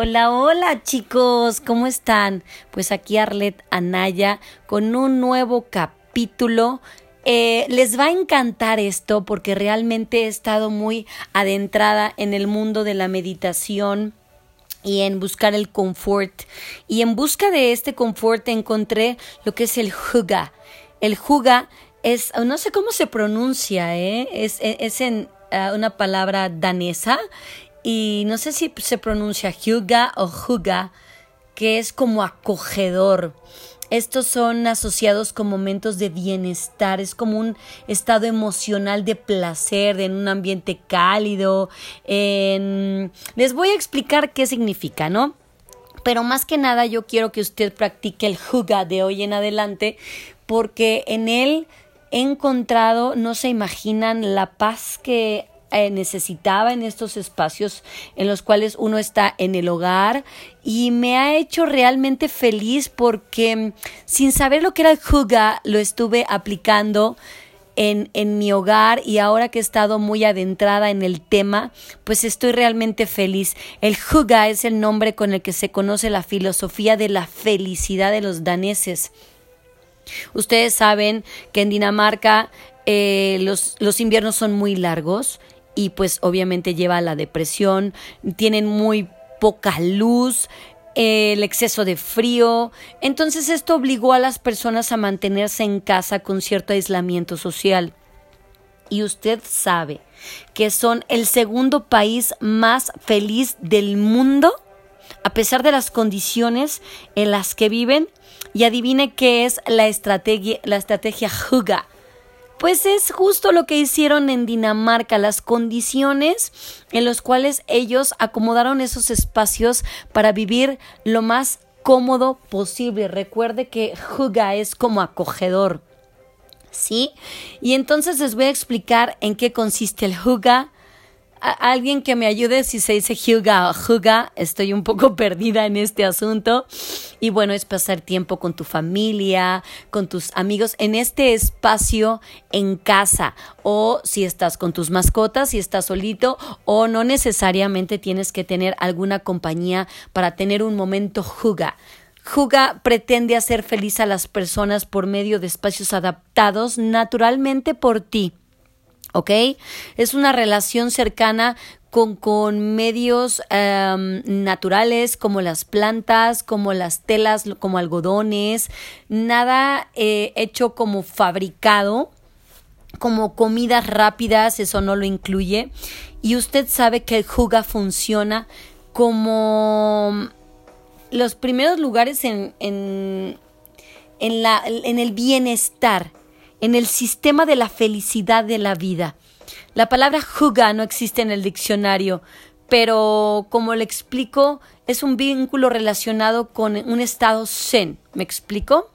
Hola, hola chicos, ¿cómo están? Pues aquí Arlet Anaya con un nuevo capítulo. Eh, les va a encantar esto porque realmente he estado muy adentrada en el mundo de la meditación y en buscar el confort. Y en busca de este confort encontré lo que es el Huga. El Huga es, no sé cómo se pronuncia, ¿eh? es, es en uh, una palabra danesa y no sé si se pronuncia Huga o Huga, que es como acogedor. Estos son asociados con momentos de bienestar, es como un estado emocional de placer, en un ambiente cálido. Les voy a explicar qué significa, ¿no? Pero más que nada yo quiero que usted practique el Huga de hoy en adelante, porque en él he encontrado, no se imaginan la paz que eh, necesitaba en estos espacios en los cuales uno está en el hogar y me ha hecho realmente feliz porque mm, sin saber lo que era el Huga lo estuve aplicando en, en, mi hogar y ahora que he estado muy adentrada en el tema, pues estoy realmente feliz. El Huga es el nombre con el que se conoce la filosofía de la felicidad de los daneses. Ustedes saben que en Dinamarca eh, los, los inviernos son muy largos y pues obviamente lleva a la depresión, tienen muy poca luz, el exceso de frío. Entonces esto obligó a las personas a mantenerse en casa con cierto aislamiento social. Y usted sabe que son el segundo país más feliz del mundo, a pesar de las condiciones en las que viven. Y adivine qué es la estrategia, la estrategia Huga pues es justo lo que hicieron en Dinamarca, las condiciones en las cuales ellos acomodaron esos espacios para vivir lo más cómodo posible. Recuerde que Huga es como acogedor. ¿Sí? Y entonces les voy a explicar en qué consiste el Alguien que me ayude si se dice Huga o Huga, estoy un poco perdida en este asunto. Y bueno, es pasar tiempo con tu familia, con tus amigos, en este espacio en casa. O si estás con tus mascotas, si estás solito, o no necesariamente tienes que tener alguna compañía para tener un momento Huga. Juga pretende hacer feliz a las personas por medio de espacios adaptados naturalmente por ti. ¿Ok? Es una relación cercana con, con medios em, naturales como las plantas, como las telas, como algodones, nada eh, hecho como fabricado, como comidas rápidas, eso no lo incluye. Y usted sabe que el Juga funciona como los primeros lugares en, en, en, la, en el bienestar en el sistema de la felicidad de la vida. La palabra juga no existe en el diccionario, pero como le explico, es un vínculo relacionado con un estado zen. ¿Me explico?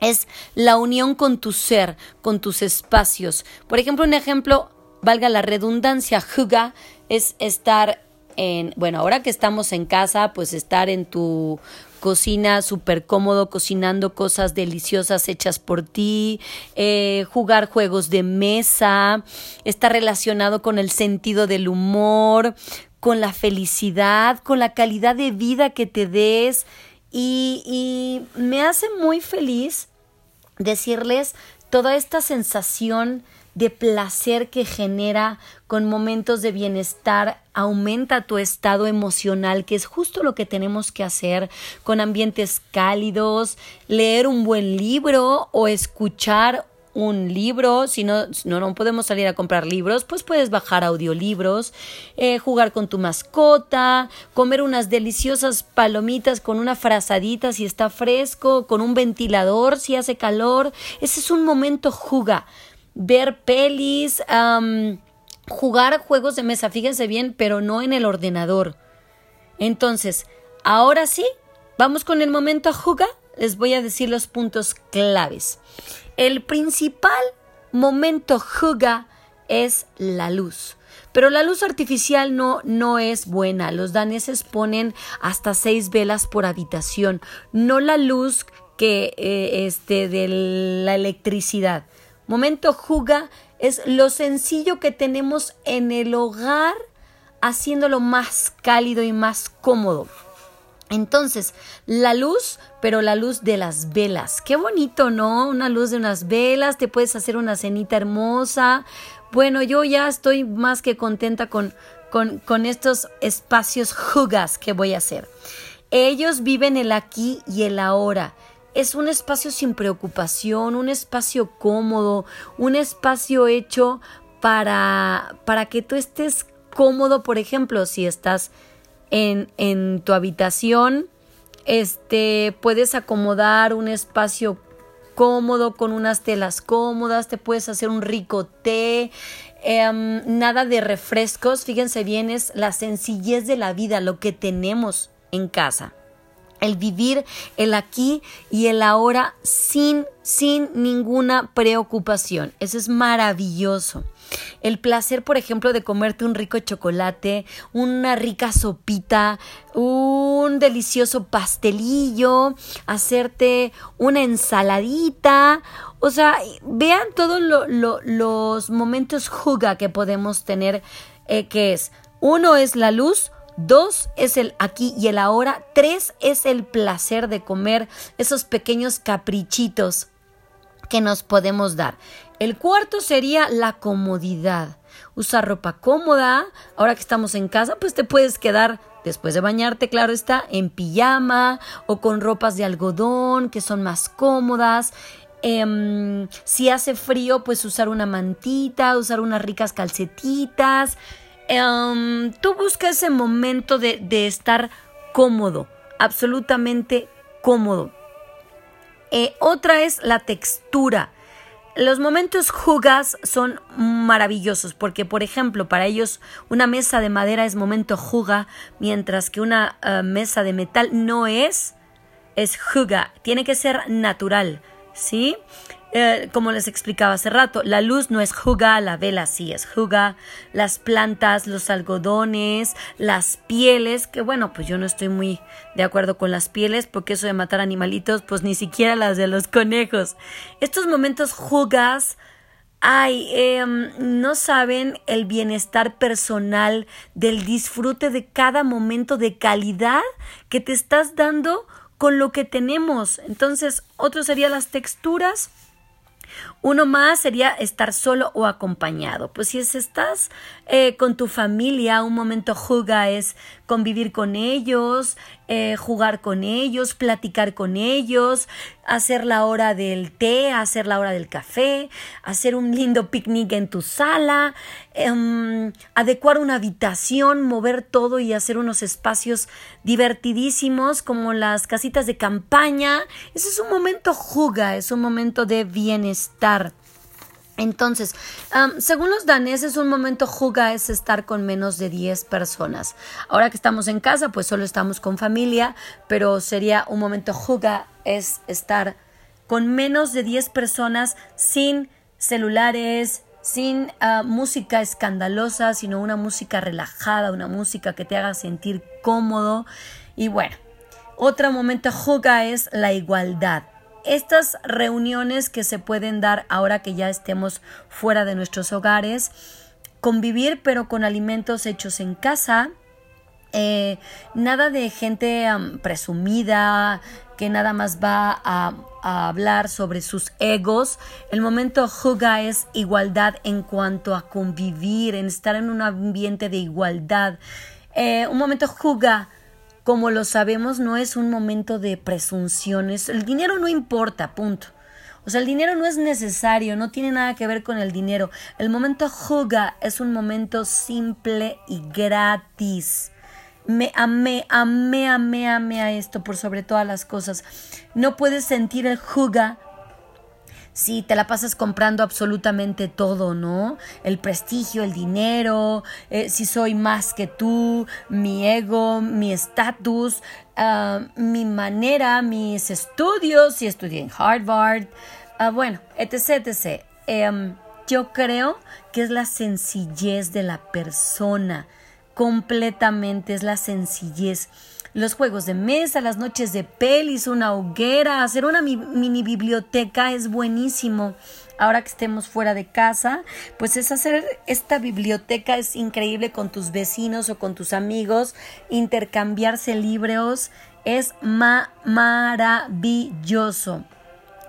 Es la unión con tu ser, con tus espacios. Por ejemplo, un ejemplo, valga la redundancia, juga es estar en, bueno, ahora que estamos en casa, pues estar en tu cocina súper cómodo, cocinando cosas deliciosas hechas por ti, eh, jugar juegos de mesa, está relacionado con el sentido del humor, con la felicidad, con la calidad de vida que te des. Y, y me hace muy feliz decirles toda esta sensación de placer que genera con momentos de bienestar, aumenta tu estado emocional, que es justo lo que tenemos que hacer con ambientes cálidos, leer un buen libro o escuchar un libro, si no, no, podemos salir a comprar libros, pues puedes bajar audiolibros, eh, jugar con tu mascota, comer unas deliciosas palomitas con una frazadita si está fresco, con un ventilador si hace calor. Ese es un momento juga ver pelis, jugar juegos de mesa, fíjense bien, pero no en el ordenador. Entonces, ahora sí, vamos con el momento a jugar. Les voy a decir los puntos claves. El principal momento juga es la luz. Pero la luz artificial no, no es buena. Los daneses ponen hasta seis velas por habitación, no la luz que eh, este, de la electricidad. Momento juga es lo sencillo que tenemos en el hogar haciéndolo más cálido y más cómodo. Entonces, la luz, pero la luz de las velas. Qué bonito, ¿no? Una luz de unas velas, te puedes hacer una cenita hermosa. Bueno, yo ya estoy más que contenta con, con, con estos espacios jugas que voy a hacer. Ellos viven el aquí y el ahora. Es un espacio sin preocupación, un espacio cómodo, un espacio hecho para, para que tú estés cómodo, por ejemplo, si estás en, tu habitación. Este, puedes acomodar un espacio cómodo con unas telas cómodas, te puedes hacer un rico té, em, nada de refrescos, fíjense bien, es la sencillez de la vida, lo que tenemos en casa el vivir el aquí y el ahora sin, sin ninguna preocupación. Eso es maravilloso. El placer, por ejemplo, de comerte un rico chocolate, una rica sopita, un delicioso pastelillo, hacerte una ensaladita. O sea, vean todos los momentos juga que podemos tener, eh, que es, uno es la luz, Dos es el aquí y el ahora. Tres es el placer de comer esos pequeños caprichitos que nos podemos dar. El cuarto sería la comodidad. Usar ropa cómoda. Ahora que estamos en casa, pues te puedes quedar después de bañarte, claro está, en pijama o con ropas de algodón que son más cómodas. Em, si hace frío, pues usar una mantita, usar unas ricas calcetitas. Em, tú buscas ese momento de, estar cómodo, absolutamente cómodo. Eh, otra es la textura. Los momentos jugas son maravillosos porque, por ejemplo, para ellos una mesa de madera es momento juga, mientras que una eh, mesa de metal no es, es juga, tiene que ser natural, ¿sí? Eh, como les explicaba hace rato, la luz no es juga, la vela sí es juga, las plantas, los algodones, las pieles, que bueno, pues yo no estoy muy de acuerdo con las pieles, porque eso de matar animalitos, pues ni siquiera las de los conejos. Estos momentos jugas, ay, em, no saben el bienestar personal del disfrute de cada momento de calidad que te estás dando con lo que tenemos. Entonces, otro sería las texturas uno más sería estar solo o acompañado. Pues si estás eh, con tu familia, un momento juga es convivir con ellos, eh, jugar con ellos, platicar con ellos, hacer la hora del té, hacer la hora del café, hacer un lindo picnic en tu sala, em, adecuar una habitación, mover todo y hacer unos espacios divertidísimos como las casitas de campaña. Ese es un momento juga, es un momento de bienestar. Entonces, según los daneses, un momento juga es estar con menos de 10 personas. Ahora que estamos en casa, pues solo estamos con familia, pero sería un momento juga es estar con menos de 10 personas sin celulares, sin ah, música escandalosa, sino una música relajada, una música que te haga sentir cómodo. Y bueno, otro momento juga es la igualdad estas reuniones que se pueden dar ahora que ya estemos fuera de nuestros hogares, convivir pero con alimentos hechos en casa, eh, nada de gente presumida que nada más va a, hablar sobre sus egos. El momento juga es igualdad en cuanto a convivir, en estar en un ambiente de igualdad. Eh, un momento juga como lo sabemos, no es un momento de presunciones. El dinero no importa, punto. O sea, el dinero no es necesario, no tiene nada que ver con el dinero. El momento juga es un momento simple y gratis. Me amé, amé, amé, amé a esto por sobre todas las cosas. No puedes sentir el juga si te la pasas comprando absolutamente todo, ¿no? El prestigio, el dinero, eh, si soy más que tú, mi ego, mi estatus, ah, mi manera, mis estudios, si estudié en Harvard, uh, bueno, etc. etc. Em, yo creo que es la sencillez de la persona, completamente es la sencillez. Los juegos de mesa, las noches de pelis, una hoguera, hacer una mini biblioteca es buenísimo. Ahora que estemos fuera de casa, pues es hacer esta biblioteca es increíble con tus vecinos o con tus amigos, intercambiarse libros es maravilloso.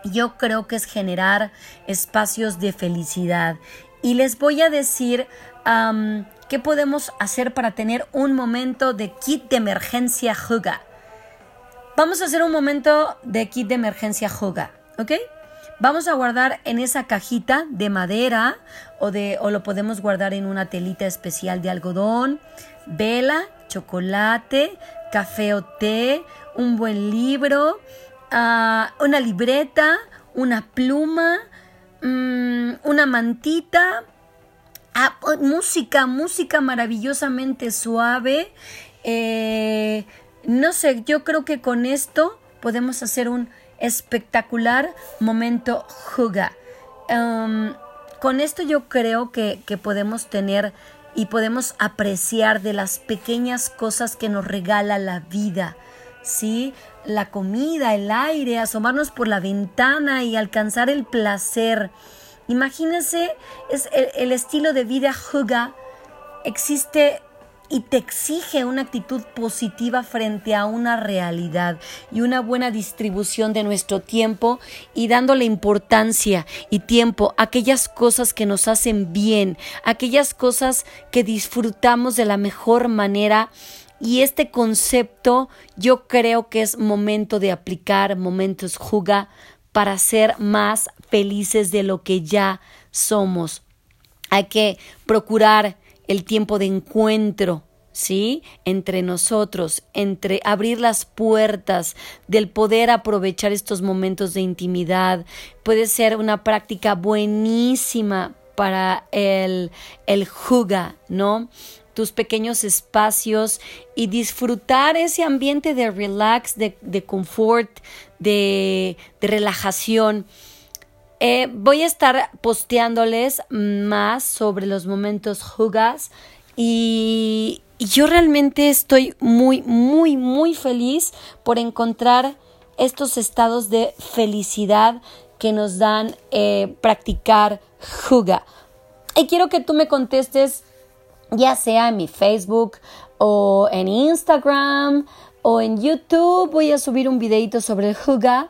Yo creo que es generar espacios de felicidad. Y les voy a decir qué podemos hacer para tener un momento de kit de emergencia juga. Vamos a hacer un momento de kit de emergencia juga, ¿ok? Vamos a guardar en esa cajita de madera o, de, o lo podemos guardar en una telita especial de algodón, vela, chocolate, café o té, un buen libro, ah, una libreta, una pluma, mm, una mantita, música, música maravillosamente suave. Eh, no sé, yo creo que con esto podemos hacer un espectacular momento juga. Em, con esto yo creo que, que podemos tener y podemos apreciar de las pequeñas cosas que nos regala la vida. ¿Sí? La comida, el aire, asomarnos por la ventana y alcanzar el placer. Imagínense, el estilo de vida juga existe y te exige una actitud positiva frente a una realidad y una buena distribución de nuestro tiempo y dándole importancia y tiempo a aquellas cosas que nos hacen bien, aquellas cosas que disfrutamos de la mejor manera. Y este concepto yo creo que es momento de aplicar momentos juga para ser más felices de lo que ya somos. Hay que procurar el tiempo de encuentro, ¿sí? Entre nosotros, entre abrir las puertas del poder aprovechar estos momentos de intimidad. Puede ser una práctica buenísima para el, el juga, ¿no? tus pequeños espacios y disfrutar ese ambiente de relax, de, de confort, de, de relajación. Eh, voy a estar posteándoles más sobre los momentos jugas y, yo realmente estoy muy, muy, muy feliz por encontrar estos estados de felicidad que nos dan eh, practicar juga. Y quiero que tú me contestes, ya sea en mi Facebook o en Instagram o en YouTube. Voy a subir un videito sobre el juga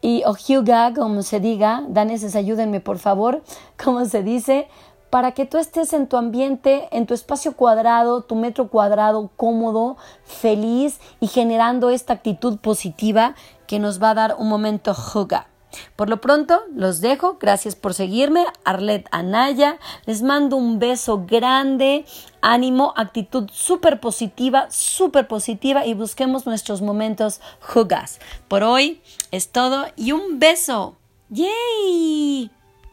y o Hyuga, como se diga, daneses ayúdenme por favor, como se dice, para que tú estés en tu ambiente, en tu espacio cuadrado, tu metro cuadrado, cómodo, feliz y generando esta actitud positiva que nos va a dar un momento Hyuga. Por lo pronto, los dejo. Gracias por seguirme. Arlet Anaya. Les mando un beso grande. Ánimo, actitud súper positiva, súper positiva y busquemos nuestros momentos jugas. Por hoy es todo y un beso. ¡Yay!